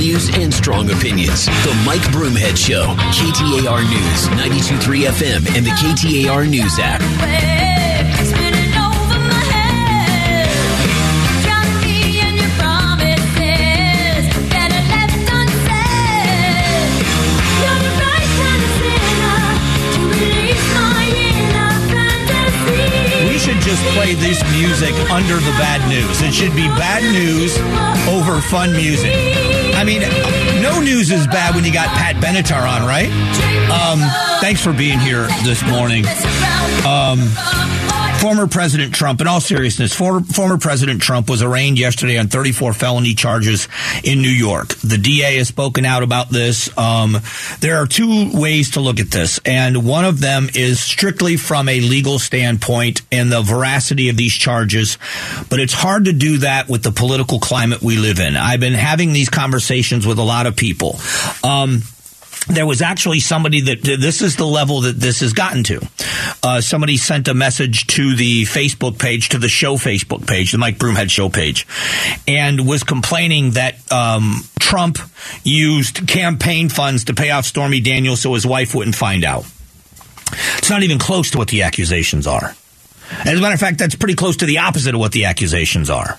values and strong opinions. The Mike Broomhead Show, KTAR News, 92.3 FM, and the KTAR News app. We should just play this music under the bad news. It should be bad news over fun music. I mean, no news is bad when you got Pat Benatar on, right? Um, thanks for being here this morning. Um, former President Trump, in all seriousness, former, former President Trump was arraigned yesterday on 34 felony charges in New York. The DA has spoken out about this. Um, there are two ways to look at this, and one of them is strictly from a legal standpoint and the veracity of these charges. But it's hard to do that with the political climate we live in. I've been having these conversations with a lot of people. Um, there was actually somebody that this is the level that this has gotten to. Uh, somebody sent a message to the Facebook page, to the show Facebook page, the Mike Broomhead show page, and was complaining that um, Trump used campaign funds to pay off Stormy Daniels so his wife wouldn't find out. It's not even close to what the accusations are. As a matter of fact, that's pretty close to the opposite of what the accusations are.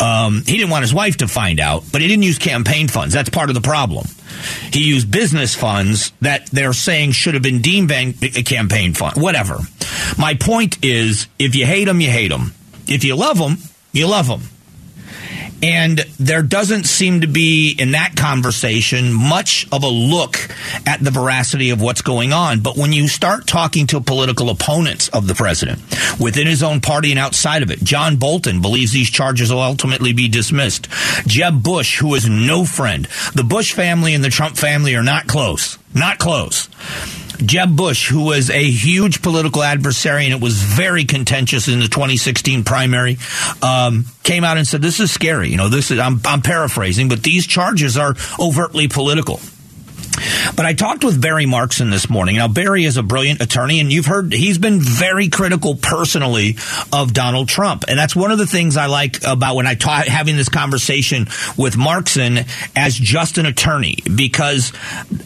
Um, he didn't want his wife to find out, but he didn't use campaign funds. That's part of the problem. He used business funds that they're saying should have been deemed bank, campaign fund. Whatever. My point is, if you hate them, you hate them. If you love them, you love them. And there doesn't seem to be in that conversation much of a look at the veracity of what's going on. But when you start talking to political opponents of the president within his own party and outside of it, John Bolton believes these charges will ultimately be dismissed. Jeb Bush, who is no friend, the Bush family and the Trump family are not close. Not close. Jeb Bush, who was a huge political adversary and it was very contentious in the 2016 primary, um, came out and said, "This is scary." You know, this is I'm, I'm paraphrasing, but these charges are overtly political. But I talked with Barry Markson this morning. Now, Barry is a brilliant attorney, and you've heard he's been very critical personally of Donald Trump. And that's one of the things I like about when I having this conversation with Markson as just an attorney, because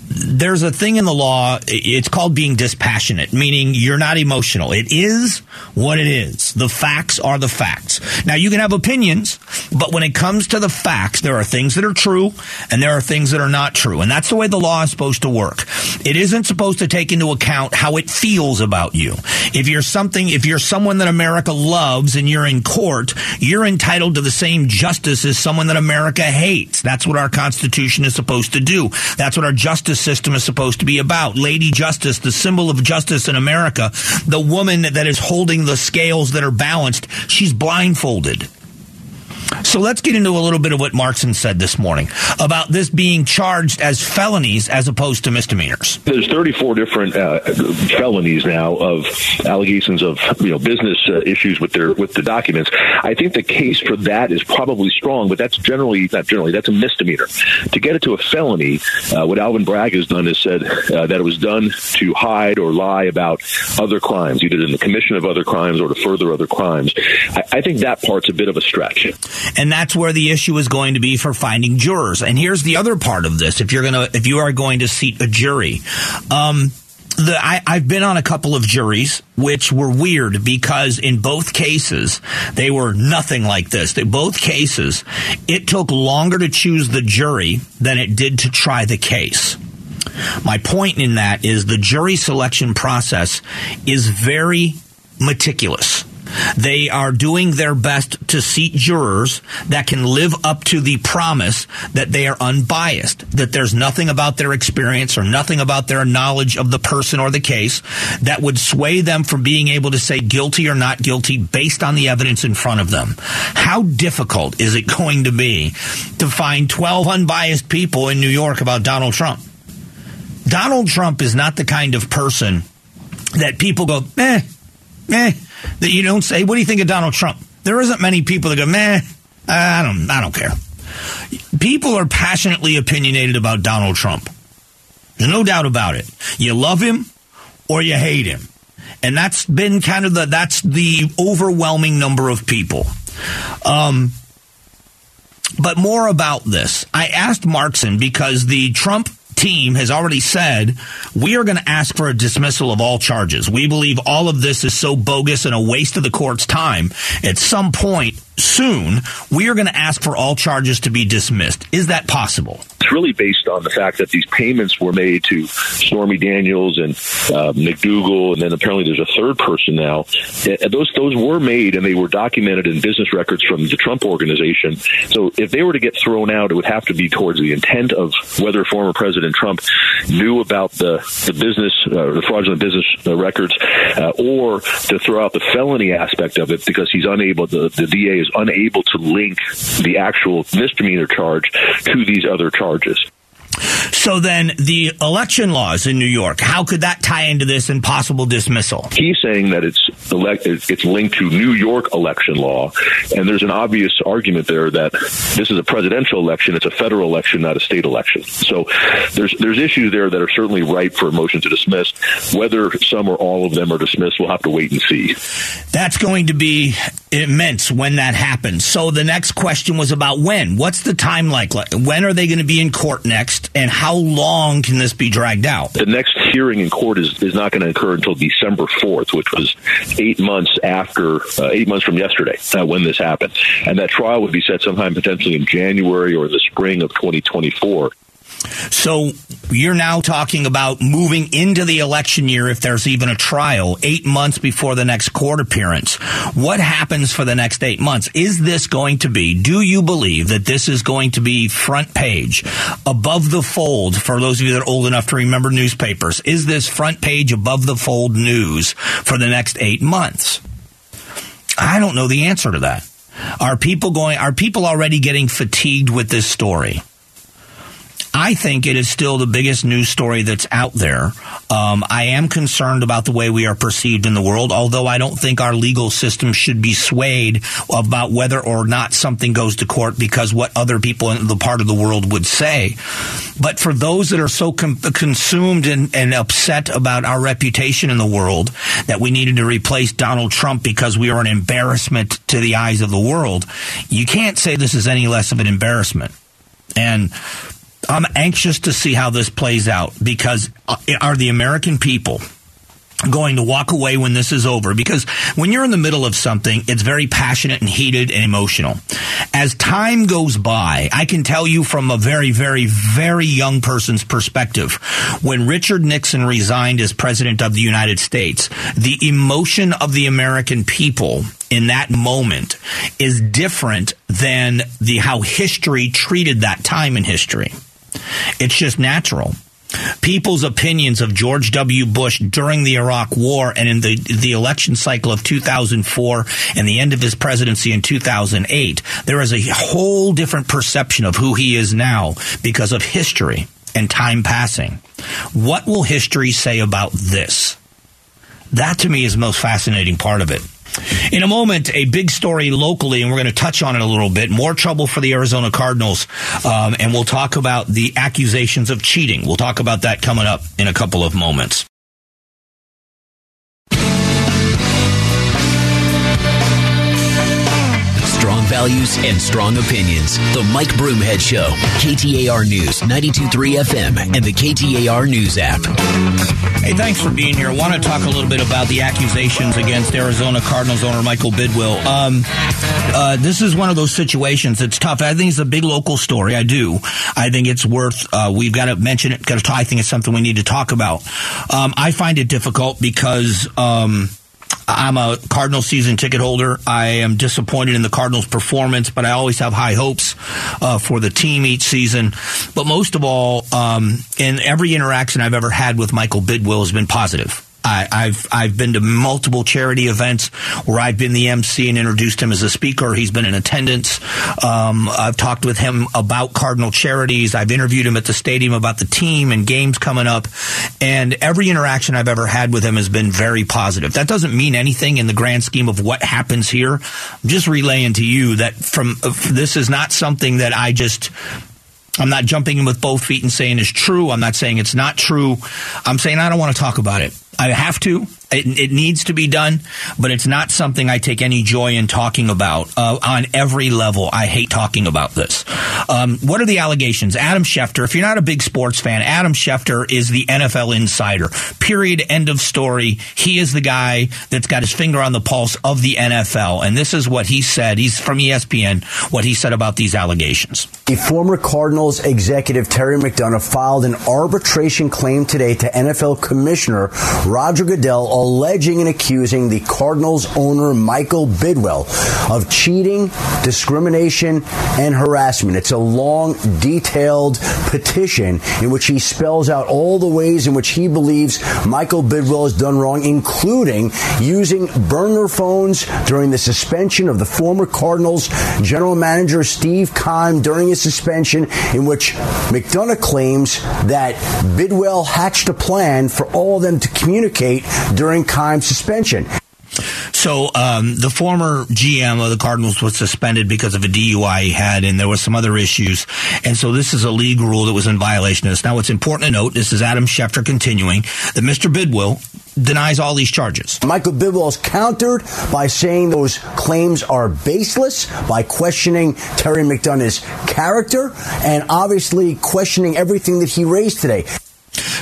there's a thing in the law, it's called being dispassionate, meaning you're not emotional. It is what it is. The facts are the facts. Now, you can have opinions, but when it comes to the facts, there are things that are true and there are things that are not true. And that's the way the law supposed to work. It isn't supposed to take into account how it feels about you. If you're something, if you're someone that America loves and you're in court, you're entitled to the same justice as someone that America hates. That's what our Constitution is supposed to do. That's what our justice system is supposed to be about. Lady Justice, the symbol of justice in America, the woman that is holding the scales that are balanced, she's blindfolded. So let's get into a little bit of what Markson said this morning about this being charged as felonies as opposed to misdemeanors. There's 34 different uh, felonies now of allegations of you know business uh, issues with their with the documents. I think the case for that is probably strong, but that's generally not generally that's a misdemeanor. To get it to a felony, uh, what Alvin Bragg has done is said uh, that it was done to hide or lie about other crimes, either in the commission of other crimes or to further other crimes. I, I think that part's a bit of a stretch. And that's where the issue is going to be for finding jurors. And here's the other part of this: if you're gonna, if you are going to seat a jury, um, the, I, I've been on a couple of juries which were weird because in both cases they were nothing like this. In both cases, it took longer to choose the jury than it did to try the case. My point in that is the jury selection process is very meticulous. They are doing their best to seat jurors that can live up to the promise that they are unbiased, that there's nothing about their experience or nothing about their knowledge of the person or the case that would sway them from being able to say guilty or not guilty based on the evidence in front of them. How difficult is it going to be to find 12 unbiased people in New York about Donald Trump? Donald Trump is not the kind of person that people go, eh, eh, that you don't say, what do you think of Donald Trump? There isn't many people that go, "Man, I don't, I don't care. People are passionately opinionated about Donald Trump. There's no doubt about it. You love him or you hate him. And that's been kind of the, that's the overwhelming number of people. Um, But more about this. I asked Markson because the Trump team has already said we are going to ask for a dismissal of all charges. We believe all of this is so bogus and a waste of the court's time. At some point soon, we are going to ask for all charges to be dismissed. Is that possible? It's really based on the fact that these payments were made to Stormy Daniels and uh, McDougal, and then apparently there's a third person now. And those those were made and they were documented in business records from the Trump organization. So if they were to get thrown out, it would have to be towards the intent of whether former President Trump knew about the the business, uh, the fraudulent business uh, records, uh, or to throw out the felony aspect of it because he's unable. The, the DA is unable to link the actual misdemeanor charge to these other charges. So then the election laws in New York, how could that tie into this and possible dismissal? He's saying that it's elect, it's linked to New York election law, and there's an obvious argument there that this is a presidential election, it's a federal election, not a state election. So there's there's issues there that are certainly ripe for a motion to dismiss. Whether some or all of them are dismissed, we'll have to wait and see. That's going to be immense when that happens. So the next question was about when. What's the time like? When are they going to be in court next, and how long can this be dragged out? The next hearing in court is, is not going to occur until December 4th, which was eight months after, uh, eight months from yesterday uh, when this happened. And that trial would be set sometime potentially in January or the spring of 2024. So you're now talking about moving into the election year if there's even a trial, eight months before the next court appearance. What happens for the next eight months? Is this going to be, do you believe that this is going to be front page, above the fold, for those of you that are old enough to remember newspapers? Is this front page, above the fold news for the next eight months? I don't know the answer to that. Are people going, are people already getting fatigued with this story? I think it is still the biggest news story that's out there. Um, I am concerned about the way we are perceived in the world, although I don't think our legal system should be swayed about whether or not something goes to court because what other people in the part of the world would say. But for those that are so com- consumed and, and upset about our reputation in the world that we needed to replace Donald Trump because we are an embarrassment to the eyes of the world, you can't say this is any less of an embarrassment. And I'm anxious to see how this plays out because uh, are the American people going to walk away when this is over? Because when you're in the middle of something it's very passionate and heated and emotional. As time goes by i can tell you from a very very very young person's perspective when richard nixon resigned as president of the united states the emotion of the american people in that moment is different than the how history treated that time in history it's just natural. People's opinions of George W. Bush during the Iraq War and in the, the election cycle of 2004 and the end of his presidency in 2008, there is a whole different perception of who he is now because of history and time passing. What will history say about this? That to me is the most fascinating part of it. In a moment, a big story locally, and we're going to touch on it a little bit. More trouble for the Arizona Cardinals, um, and we'll talk about the accusations of cheating. We'll talk about that coming up in a couple of moments. Strong values and strong opinions. The Mike Broomhead Show. KTAR News, 92.3 FM, and the KTAR News app. Hey, thanks for being here. I want to talk a little bit about the accusations against Arizona Cardinals owner Michael Bidwill. Um, uh, this is one of those situations that's tough. I think it's a big local story. I do. I think it's worth, uh, we've got to mention it. Got to, talk. I think it's something we need to talk about. Um, I find it difficult because, um, I'm a Cardinal season ticket holder. I am disappointed in the Cardinals' performance, but I always have high hopes uh, for the team each season. But most of all, um, in every interaction I've ever had with Michael Bidwill has been positive. I, have I've been to multiple charity events where I've been the MC and introduced him as a speaker. He's been in attendance. Um, I've talked with him about Cardinal charities. I've interviewed him at the stadium about the team and games coming up. And every interaction I've ever had with him has been very positive. That doesn't mean anything in the grand scheme of what happens here. I'm just relaying to you that from uh, this is not something that I just I'm not jumping in with both feet and saying it's true. I'm not saying it's not true. I'm saying I don't want to talk about it. I have to, It, it, needs to be done, but it's not something I take any joy in talking about uh, on every level. I hate talking about this. Um, what are the allegations? Adam Schefter, if you're not a big sports fan, Adam Schefter is the NFL insider. Period. End of story. He is the guy that's got his finger on the pulse of the NFL. And this is what he said. He's from ESPN, what he said about these allegations. The former Cardinals executive Terry McDonough filed an arbitration claim today to NFL Commissioner Roger Goodell alleging and accusing the Cardinals owner Michael Bidwill of cheating, discrimination, and harassment. It's a long, detailed petition in which he spells out all the ways in which he believes Michael Bidwill has done wrong, including using burner phones during the suspension of the former Cardinals general manager Steve Keim during his suspension, in which McDonough claims that Bidwill hatched a plan for all of them to communicate during Keim's suspension. So um, the former GM of the Cardinals was suspended because of a DUI he had, and there were some other issues. And so this is a league rule that was in violation of this. Now, it's important to note this is Adam Schefter continuing that Mr. Bidwill denies all these charges. Michael Bidwill is countered by saying those claims are baseless, by questioning Terry McDonough's character, and obviously questioning everything that he raised today.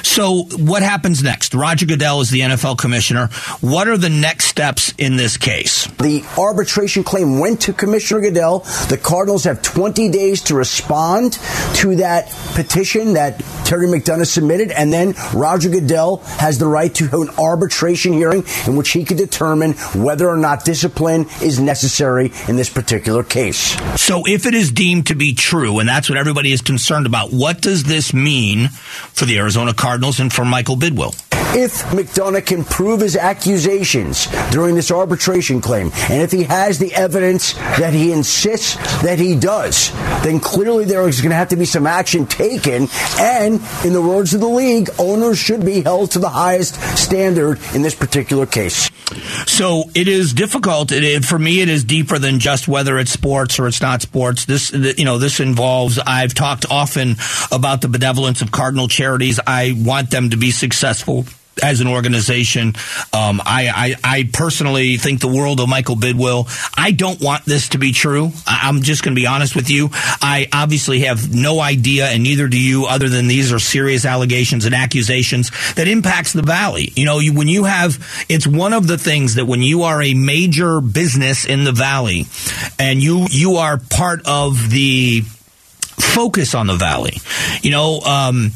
So, what happens next? Roger Goodell is the NFL commissioner. What are the next steps in this case? The arbitration claim went to Commissioner Goodell. The Cardinals have 20 days to respond to that petition that Terry McDonough submitted, and then Roger Goodell has the right to an arbitration hearing in which he can determine whether or not discipline is necessary in this particular case. So, if it is deemed to be true, and that's what everybody is concerned about, what does this mean for the Arizona Cardinals and for Michael Bidwill? if McDonough can prove his accusations during this arbitration claim, and if he has the evidence that he insists that he does, then clearly there is going to have to be some action taken. And in the words of the league, owners should be held to the highest standard in this particular case. So it is difficult. It, it, for me, it is deeper than just whether it's sports or it's not sports. This, you know, this involves. I've talked often about the benevolence of Cardinal charities. I want them to be successful as an organization. Um, I, I, I, personally think the world of Michael Bidwill. I don't want this to be true. I'm just going to be honest with you. I obviously have no idea, and neither do you, other than these are serious allegations and accusations that impacts the valley. You know, you, when you have, it's one of the things that when you are a major business in the valley, and you you are part of the focus on the valley. You know. Um,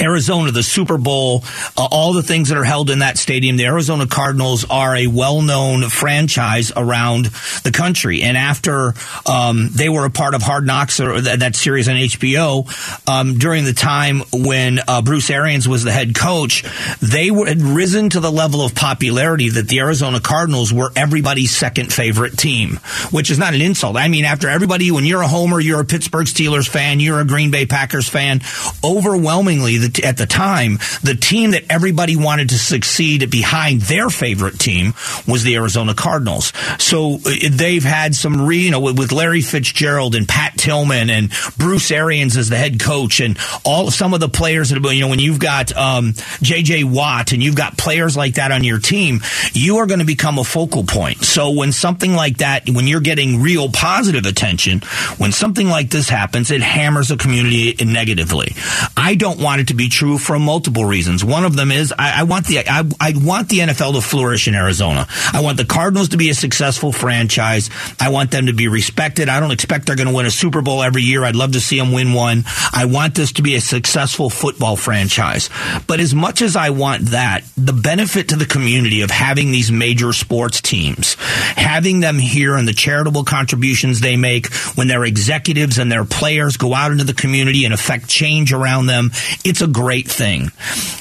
Arizona, the Super Bowl, uh, all the things that are held in that stadium. The Arizona Cardinals are a well-known franchise around the country. And after um, they were a part of Hard Knocks, or that, series on HBO, um, during the time when uh, Bruce Arians was the head coach, they were, had risen to the level of popularity that the Arizona Cardinals were everybody's second favorite team, which is not an insult. I mean, after everybody, when you're a homer, you're a Pittsburgh Steelers fan, you're a Green Bay Packers fan, overwhelmingly the, at the time, the team that everybody wanted to succeed behind their favorite team was the Arizona Cardinals. So uh, they've had some, re, you know, with Larry Fitzgerald and Pat Tillman and Bruce Arians as the head coach and all some of the players that, have been, you know, when you've got um, J.J. Watt and you've got players like that on your team, you are going to become a focal point. So when something like that, when you're getting real positive attention, when something like this happens, it hammers a community negatively. I don't want it to be true for multiple reasons. One of them is I, I want the I, I want the NFL to flourish in Arizona. I want the Cardinals to be a successful franchise. I want them to be respected. I don't expect they're going to win a Super Bowl every year. I'd love to see them win one. I want this to be a successful football franchise. But as much as I want that, the benefit to the community of having these major sports teams, having them here and the charitable contributions they make when their executives and their players go out into the community and affect change around them, it's a great thing.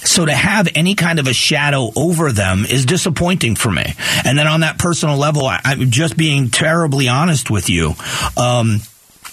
So to have any kind of a shadow over them is disappointing for me. And then on that personal level, I, am just being terribly honest with you. Um,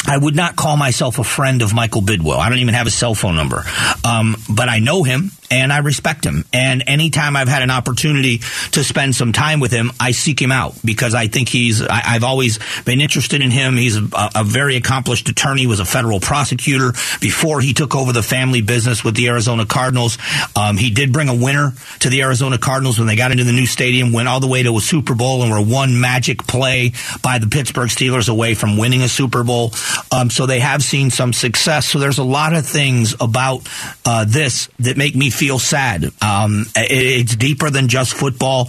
I would not call myself a friend of Michael Bidwill. I don't even have a cell phone number. Um, but I know him and I respect him. And anytime I've had an opportunity to spend some time with him, I seek him out because I think he's. I, have always been interested in him. He's a, a, very accomplished attorney. Was a federal prosecutor before he took over the family business with the Arizona Cardinals. Um, he did bring a winner to the Arizona Cardinals when they got into the new stadium. Went all the way to a Super Bowl and were one magic play by the Pittsburgh Steelers away from winning a Super Bowl. Um, so they have seen some success. So there's a lot of things about uh, this that make me feel sad. Um, it, it's deeper than just football.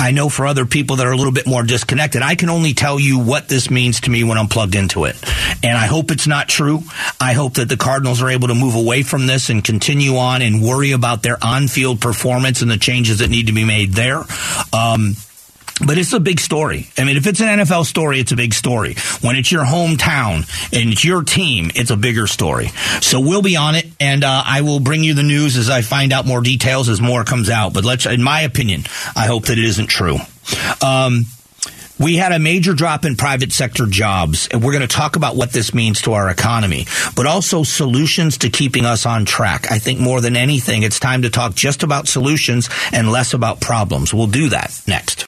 I know for other people that are a little bit more disconnected, I can only tell you what this means to me when I'm plugged into it. And I hope it's not true. I hope that the Cardinals are able to move away from this and continue on and worry about their on field performance and the changes that need to be made there. Um, but it's a big story. I mean, if it's an NFL story, it's a big story. When it's your hometown and it's your team, it's a bigger story. So we'll be on it, and uh, I will bring you the news as I find out more details as more comes out. But let's, in my opinion, I hope that it isn't true. Um, we had a major drop in private sector jobs, and we're going to talk about what this means to our economy, but also solutions to keeping us on track. I think more than anything, it's time to talk just about solutions and less about problems. We'll do that next.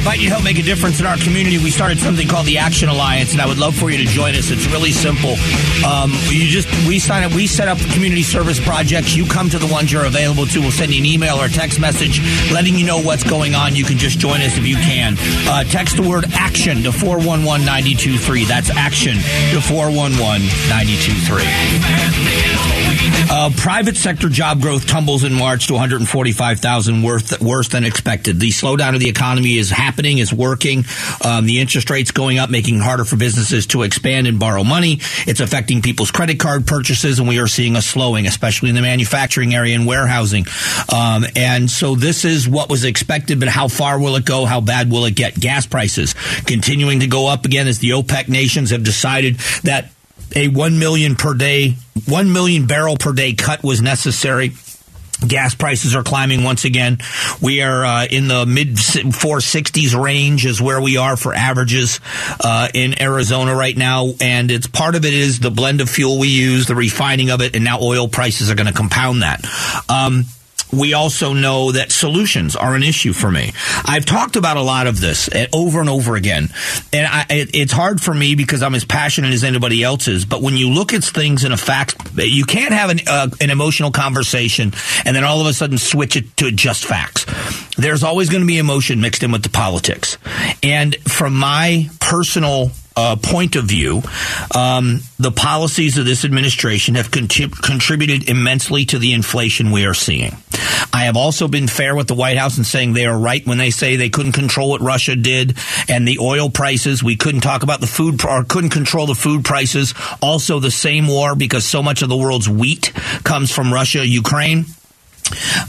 Invite you to help make a difference in our community. We started something called the Action Alliance, and I would love for you to join us. It's really simple. Um, you just we sign up, we set up community service projects. You come to the ones you're available to. We'll send you an email or a text message letting you know what's going on. You can just join us if you can. Uh, text the word action to 411 923. That's action to 411 923. Uh, private sector job growth tumbles in March to 145,000, worth, worse than expected. The slowdown of the economy is happening, is working. Um, the interest rates going up, making it harder for businesses to expand and borrow money. It's affecting people's credit card purchases, and we are seeing a slowing, especially in the manufacturing area and warehousing. Um, and so this is what was expected, but how far will it go? How bad will it get? Gas prices continuing to go up again as the OPEC nations have decided that a 1 million per day, 1 million barrel per day cut was necessary. Gas prices are climbing once again. We are uh, in the mid 460s range is where we are for averages uh, in Arizona right now, and it's part of it is the blend of fuel we use, the refining of it, and now oil prices are going to compound that. Um, we also know that solutions are an issue for me. I've talked about a lot of this eh, over and over again, and I, it, it's hard for me because I'm as passionate as anybody else is. But when you look at things in a fact, you can't have an, uh, an emotional conversation and then all of a sudden switch it to just facts. There's always going to be emotion mixed in with the politics, and from my personal uh, point of view, um, the policies of this administration have contrib- contributed immensely to the inflation we are seeing. I have also been fair with the White House in saying they are right when they say they couldn't control what Russia did and the oil prices. We couldn't talk about the food or couldn't control the food prices. Also, the same war because so much of the world's wheat comes from Russia, Ukraine.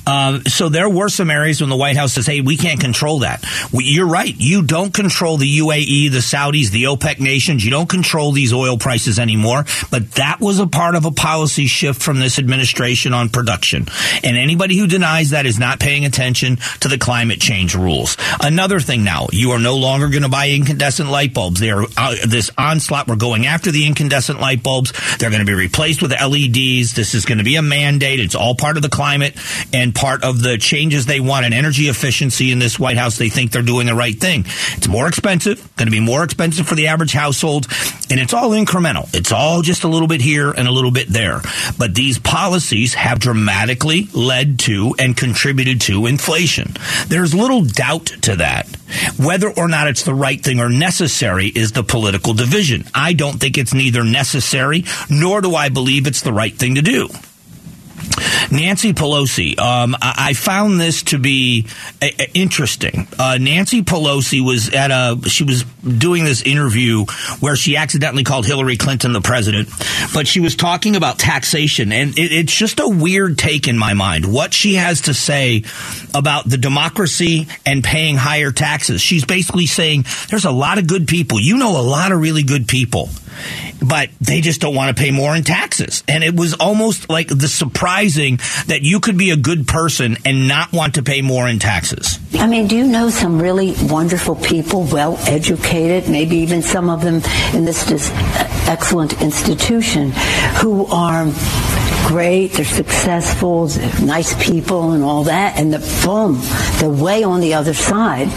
Um, so there were some areas when the White House says, "Hey, we can't control that." You're right. You don't control the UAE, the Saudis, the OPEC nations. You don't control these oil prices anymore. But that was a part of a policy shift from this administration on production. And anybody who denies that is not paying attention to the climate change rules. Another thing now, you are no longer going to buy incandescent light bulbs. They are uh, this onslaught. We're going after the incandescent light bulbs. They're going to be replaced with LEDs. This is going to be a mandate. It's all part of the climate and part of the changes they want in energy efficiency in this White House. They think they're doing the right thing. It's more expensive, going to be more expensive for the average household, and it's all incremental. It's all just a little bit here and a little bit there. But these policies have dramatically led to and contributed to inflation. There's little doubt to that. Whether or not it's the right thing or necessary is the political division. I don't think it's neither necessary nor do I believe it's the right thing to do. Nancy Pelosi. Um, I, found this to be a, a interesting. Uh, Nancy Pelosi was at a she was doing this interview where she accidentally called Hillary Clinton the president, but she was talking about taxation, and it, it's just a weird take in my mind. What she has to say about the democracy and paying higher taxes. She's basically saying there's a lot of good people. You know, a lot of really good people but they just don't want to pay more in taxes. And it was almost like the surprising that you could be a good person and not want to pay more in taxes. I mean, do you know some really wonderful people, well educated, maybe even some of them in this excellent institution, who are great, they're successful, they're nice people, and all that, and the boom, the way on the other side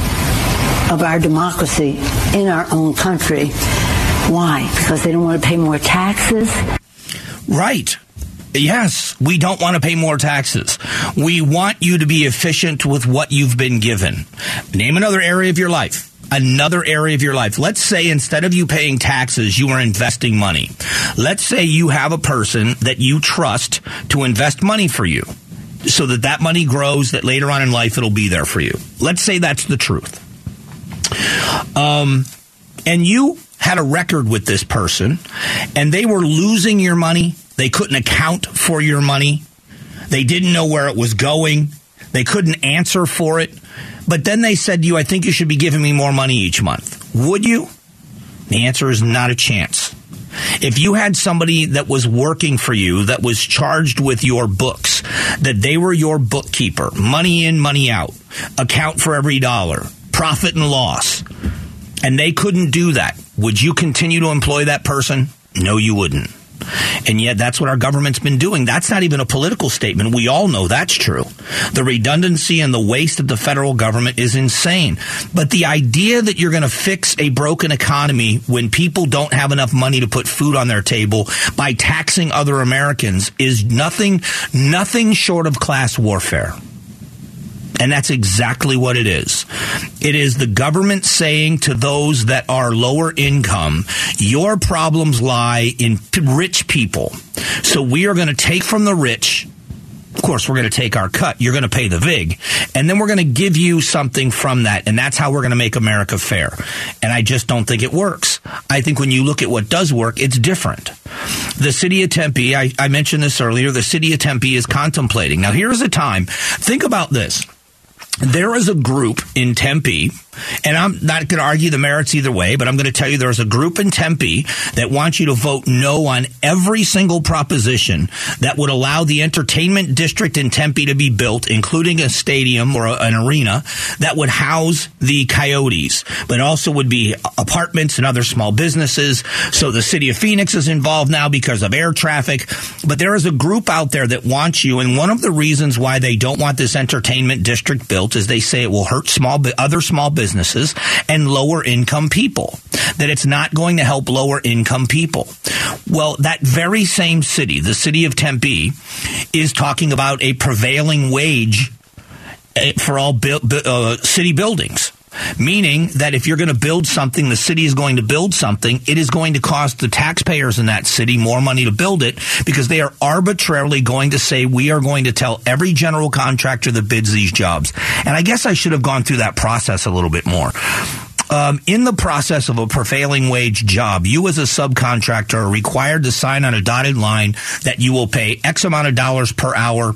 of our democracy in our own country why? Because they don't want to pay more taxes? Right. Yes, we don't want to pay more taxes. We want you to be efficient with what you've been given. Name another area of your life. Another area of your life. Let's say instead of you paying taxes, you are investing money. Let's say you have a person that you trust to invest money for you so that that money grows, that later on in life it'll be there for you. Let's say that's the truth. Um, and you had a record with this person and they were losing your money. They couldn't account for your money. They didn't know where it was going. They couldn't answer for it. But then they said to you, I think you should be giving me more money each month. Would you? The answer is not a chance. If you had somebody that was working for you, that was charged with your books, that they were your bookkeeper, money in, money out, account for every dollar, profit and loss, and they couldn't do that, would you continue to employ that person? No, you wouldn't. And yet that's what our government's been doing. That's not even a political statement. We all know that's true. The redundancy and the waste of the federal government is insane. But the idea that you're going to fix a broken economy when people don't have enough money to put food on their table by taxing other Americans is nothing, nothing short of class warfare. And that's exactly what it is. It is the government saying to those that are lower income, your problems lie in rich people. So we are going to take from the rich of course, we're going to take our cut. You're going to pay the VIG. And then we're going to give you something from that. And that's how we're going to make America fair. And I just don't think it works. I think when you look at what does work, it's different. The city of Tempe, I, I mentioned this earlier, the city of Tempe is contemplating. Now, here's a time. Think about this there is a group in Tempe and I'm not going to argue the merits either way, but I'm going to tell you there's a group in Tempe that wants you to vote no on every single proposition that would allow the entertainment district in Tempe to be built, including a stadium or a, an arena that would house the Coyotes, but also would be apartments and other small businesses. So the city of Phoenix is involved now because of air traffic. But there is a group out there that wants you, and one of the reasons why they don't want this entertainment district built is they say it will hurt small other small businesses businesses and lower income people, that it's not going to help lower income people. Well, that very same city, the city of Tempe, is talking about a prevailing wage eh, for all bu- uh, city buildings meaning that if you're going to build something, the city is going to build something, it is going to cost the taxpayers in that city more money to build it because they are arbitrarily going to say, we are going to tell every general contractor that bids these jobs. And I guess I should have gone through that process a little bit more. Um, in the process of a prevailing wage job, you as a subcontractor are required to sign on a dotted line that you will pay X amount of dollars per hour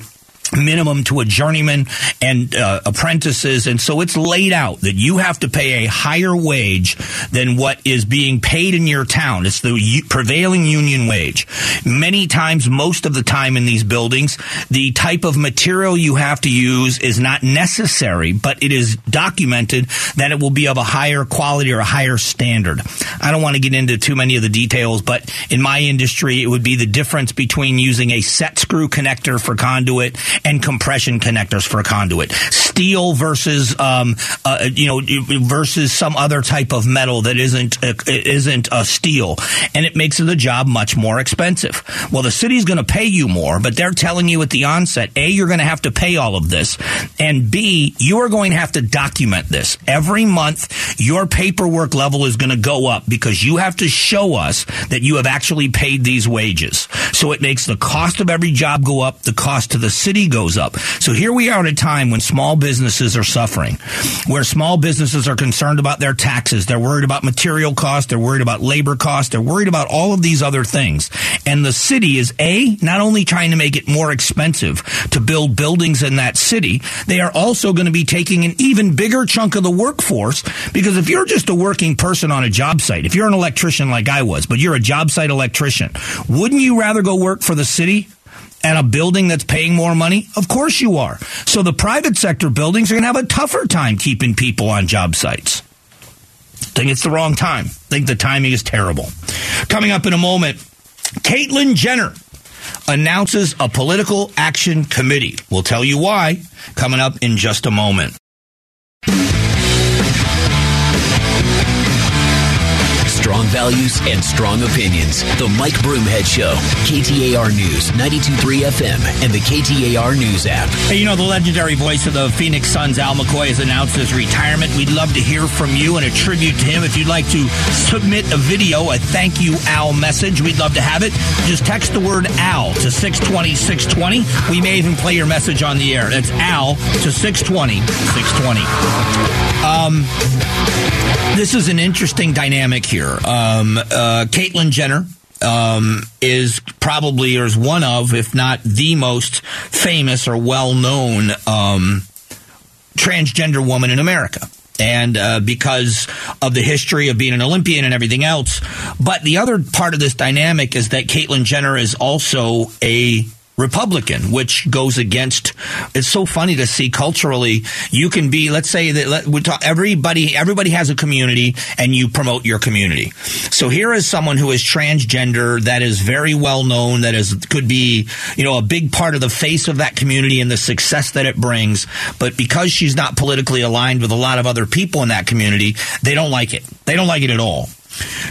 minimum to a journeyman and uh, apprentices. And so it's laid out that you have to pay a higher wage than what is being paid in your town. It's the prevailing union wage. Many times most of the time in these buildings the type of material you have to use is not necessary but it is documented that it will be of a higher quality or a higher standard. I don't want to get into too many of the details but in my industry it would be the difference between using a set screw connector for conduit and compression connectors for a conduit. Steel versus, um, uh, you know, versus some other type of metal that isn't uh, isn't a steel, and it makes the job much more expensive. Well, the city's going to pay you more, but they're telling you at the onset: a, you're going to have to pay all of this, and b, you are going to have to document this every month. Your paperwork level is going to go up because you have to show us that you have actually paid these wages. So it makes the cost of every job go up, the cost to the city goes up. So here we are at a time when small businesses are suffering, where small businesses are concerned about their taxes, they're worried about material costs, they're worried about labor costs, they're worried about all of these other things. And the city is A, not only trying to make it more expensive to build buildings in that city, they are also going to be taking an even bigger chunk of the workforce because if you're just a working person on a job site, if you're an electrician like I was, but you're a job site electrician, wouldn't you rather go work for the city and a building that's paying more money? Of course you are. So the private sector buildings are going to have a tougher time keeping people on job sites. Think it's the wrong time. Think the timing is terrible. Coming up in a moment, Caitlyn Jenner announces a political action committee. We'll tell you why coming up in just a moment. Strong values and strong opinions. The Mike Broomhead Show. KTAR News, 92.3 FM, and the KTAR News app. Hey, you know, the legendary voice of the Phoenix Suns, Al McCoy, has announced his retirement. We'd love to hear from you and a tribute to him. If you'd like to submit a video, a thank you, Al message, we'd love to have it. Just text the word Al to 620 620. We may even play your message on the air. That's Al to 620 620. Um, this is an interesting dynamic here. Um, uh, Caitlyn Jenner um, is probably or is one of, if not the most famous or well known um, transgender woman in America. And uh, because of the history of being an Olympian and everything else. But the other part of this dynamic is that Caitlyn Jenner is also a Republican, which goes against. It's so funny to see culturally. You can be, let's say that let, we talk, everybody, everybody has a community, and you promote your community. So here is someone who is transgender that is very well known, that is could be, you know, a big part of the face of that community and the success that it brings. But because she's not politically aligned with a lot of other people in that community, they don't like it. They don't like it at all.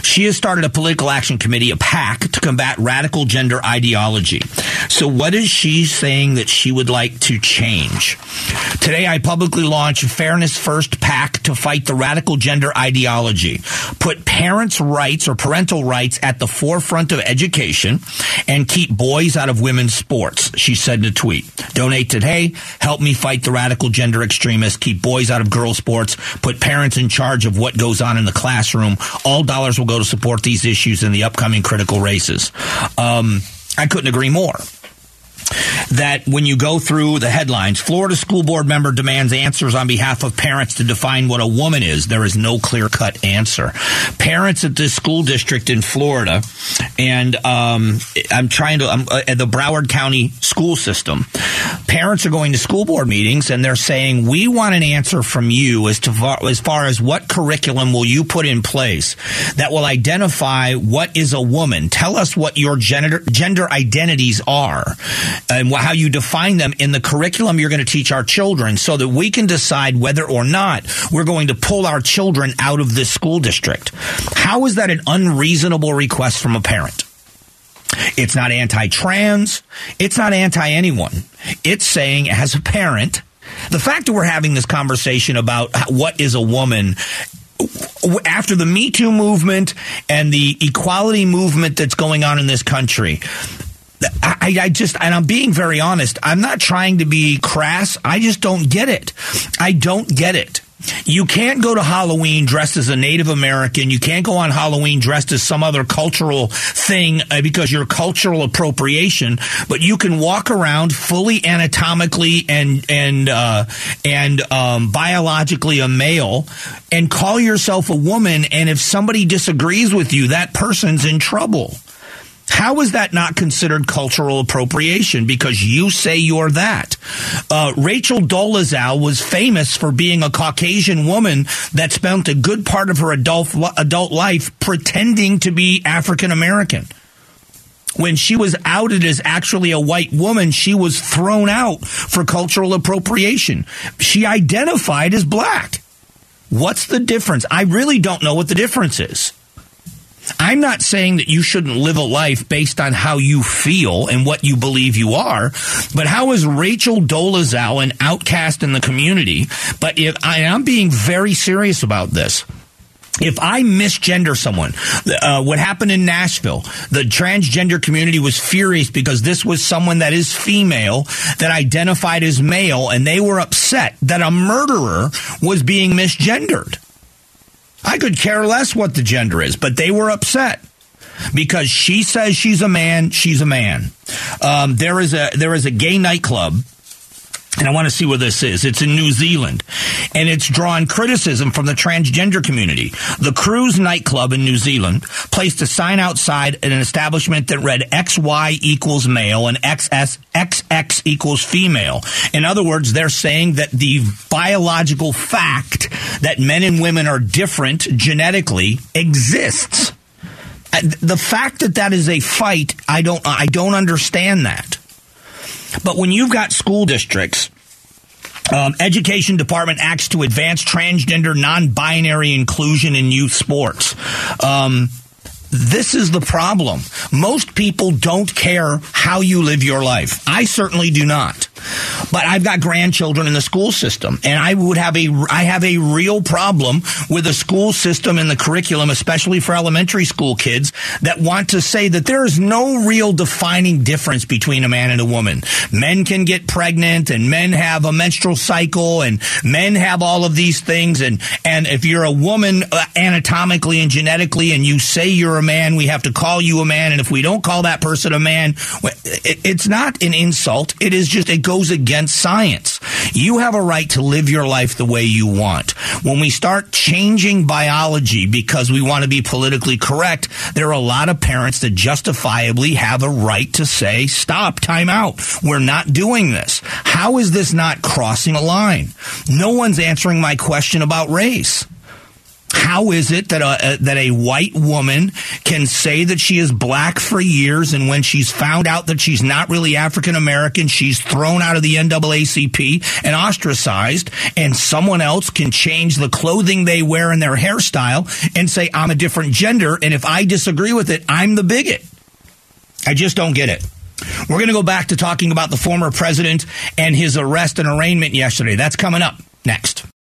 She has started a political action committee, a PAC, to combat radical gender ideology. So, what is she saying that she would like to change? Today, I publicly launch Fairness First PAC to fight the radical gender ideology, put parents' rights or parental rights at the forefront of education, and keep boys out of women's sports, she said in a tweet. Donate today. Help me fight the radical gender extremists, keep boys out of girls' sports, put parents in charge of what goes on in the classroom. All dollars will go to support these issues in the upcoming critical races. Um, I couldn't agree more that when you go through the headlines, Florida school board member demands answers on behalf of parents to define what a woman is. There is no clear cut answer. Parents at this school district in Florida, and um, I'm trying to, I'm, uh, the Broward County school system, parents are going to school board meetings and they're saying, we want an answer from you as to far, as far as what curriculum will you put in place that will identify what is a woman. Tell us what your gender, gender identities are and how you define them in the curriculum you're going to teach our children so that we can decide whether or not we're going to pull our children out of this school district. How is that an unreasonable request from a parent? It's not anti trans. It's not anti anyone. It's saying, as a parent, the fact that we're having this conversation about what is a woman after the Me Too movement and the equality movement that's going on in this country, I, I, just, and I'm being very honest, I'm not trying to be crass. I just don't get it. I don't get it. You can't go to Halloween dressed as a Native American. You can't go on Halloween dressed as some other cultural thing uh, because you're cultural appropriation. But you can walk around fully anatomically and and uh, and um, biologically a male and call yourself a woman. And if somebody disagrees with you, that person's in trouble. How is that not considered cultural appropriation? Because you say you're that. Uh, Rachel Dolezal was famous for being a Caucasian woman that spent a good part of her adult adult life pretending to be African American. When she was outed as actually a white woman, she was thrown out for cultural appropriation. She identified as black. What's the difference? I really don't know what the difference is. I'm not saying that you shouldn't live a life based on how you feel and what you believe you are, but how is Rachel Dolezal an outcast in the community? But if I, I'm being very serious about this. if I misgender someone, uh, what happened in Nashville, the transgender community was furious because this was someone that is female that identified as male, and they were upset that a murderer was being misgendered. I could care less what the gender is, but they were upset because she says she's a man, she's a man. Um, there is a there is a gay nightclub and I want to see where this is. It's in New Zealand. And it's drawn criticism from the transgender community. The Cruise nightclub in New Zealand placed a sign outside an establishment that read XY equals male and XS, XX equals female. In other words, they're saying that the biological fact that men and women are different genetically exists. The fact that that is a fight, I don't, I don't understand that. But when you've got school districts, um, education department acts to advance transgender, non-binary inclusion in youth sports. Um, this is the problem. Most people don't care how you live your life. I certainly do not. But I've got grandchildren in the school system and I would have a I have a real problem with the school system and the curriculum especially for elementary school kids that want to say that there is no real defining difference between a man and a woman. Men can get pregnant and men have a menstrual cycle and men have all of these things and and if you're a woman uh, anatomically and genetically and you say you're a man, we have to call you a man. And if we don't call that person a man, it's not an insult. It is just, it goes against science. You have a right to live your life the way you want. When we start changing biology because we want to be politically correct, there are a lot of parents that justifiably have a right to say, stop, time out. We're not doing this. How is this not crossing a line? No one's answering my question about race. How is it that a, that a white woman can say that she is black for years, and when she's found out that she's not really African American, she's thrown out of the NAACP and ostracized, and someone else can change the clothing they wear and their hairstyle and say, I'm a different gender, and if I disagree with it, I'm the bigot. I just don't get it. We're going to go back to talking about the former president and his arrest and arraignment yesterday. That's coming up next.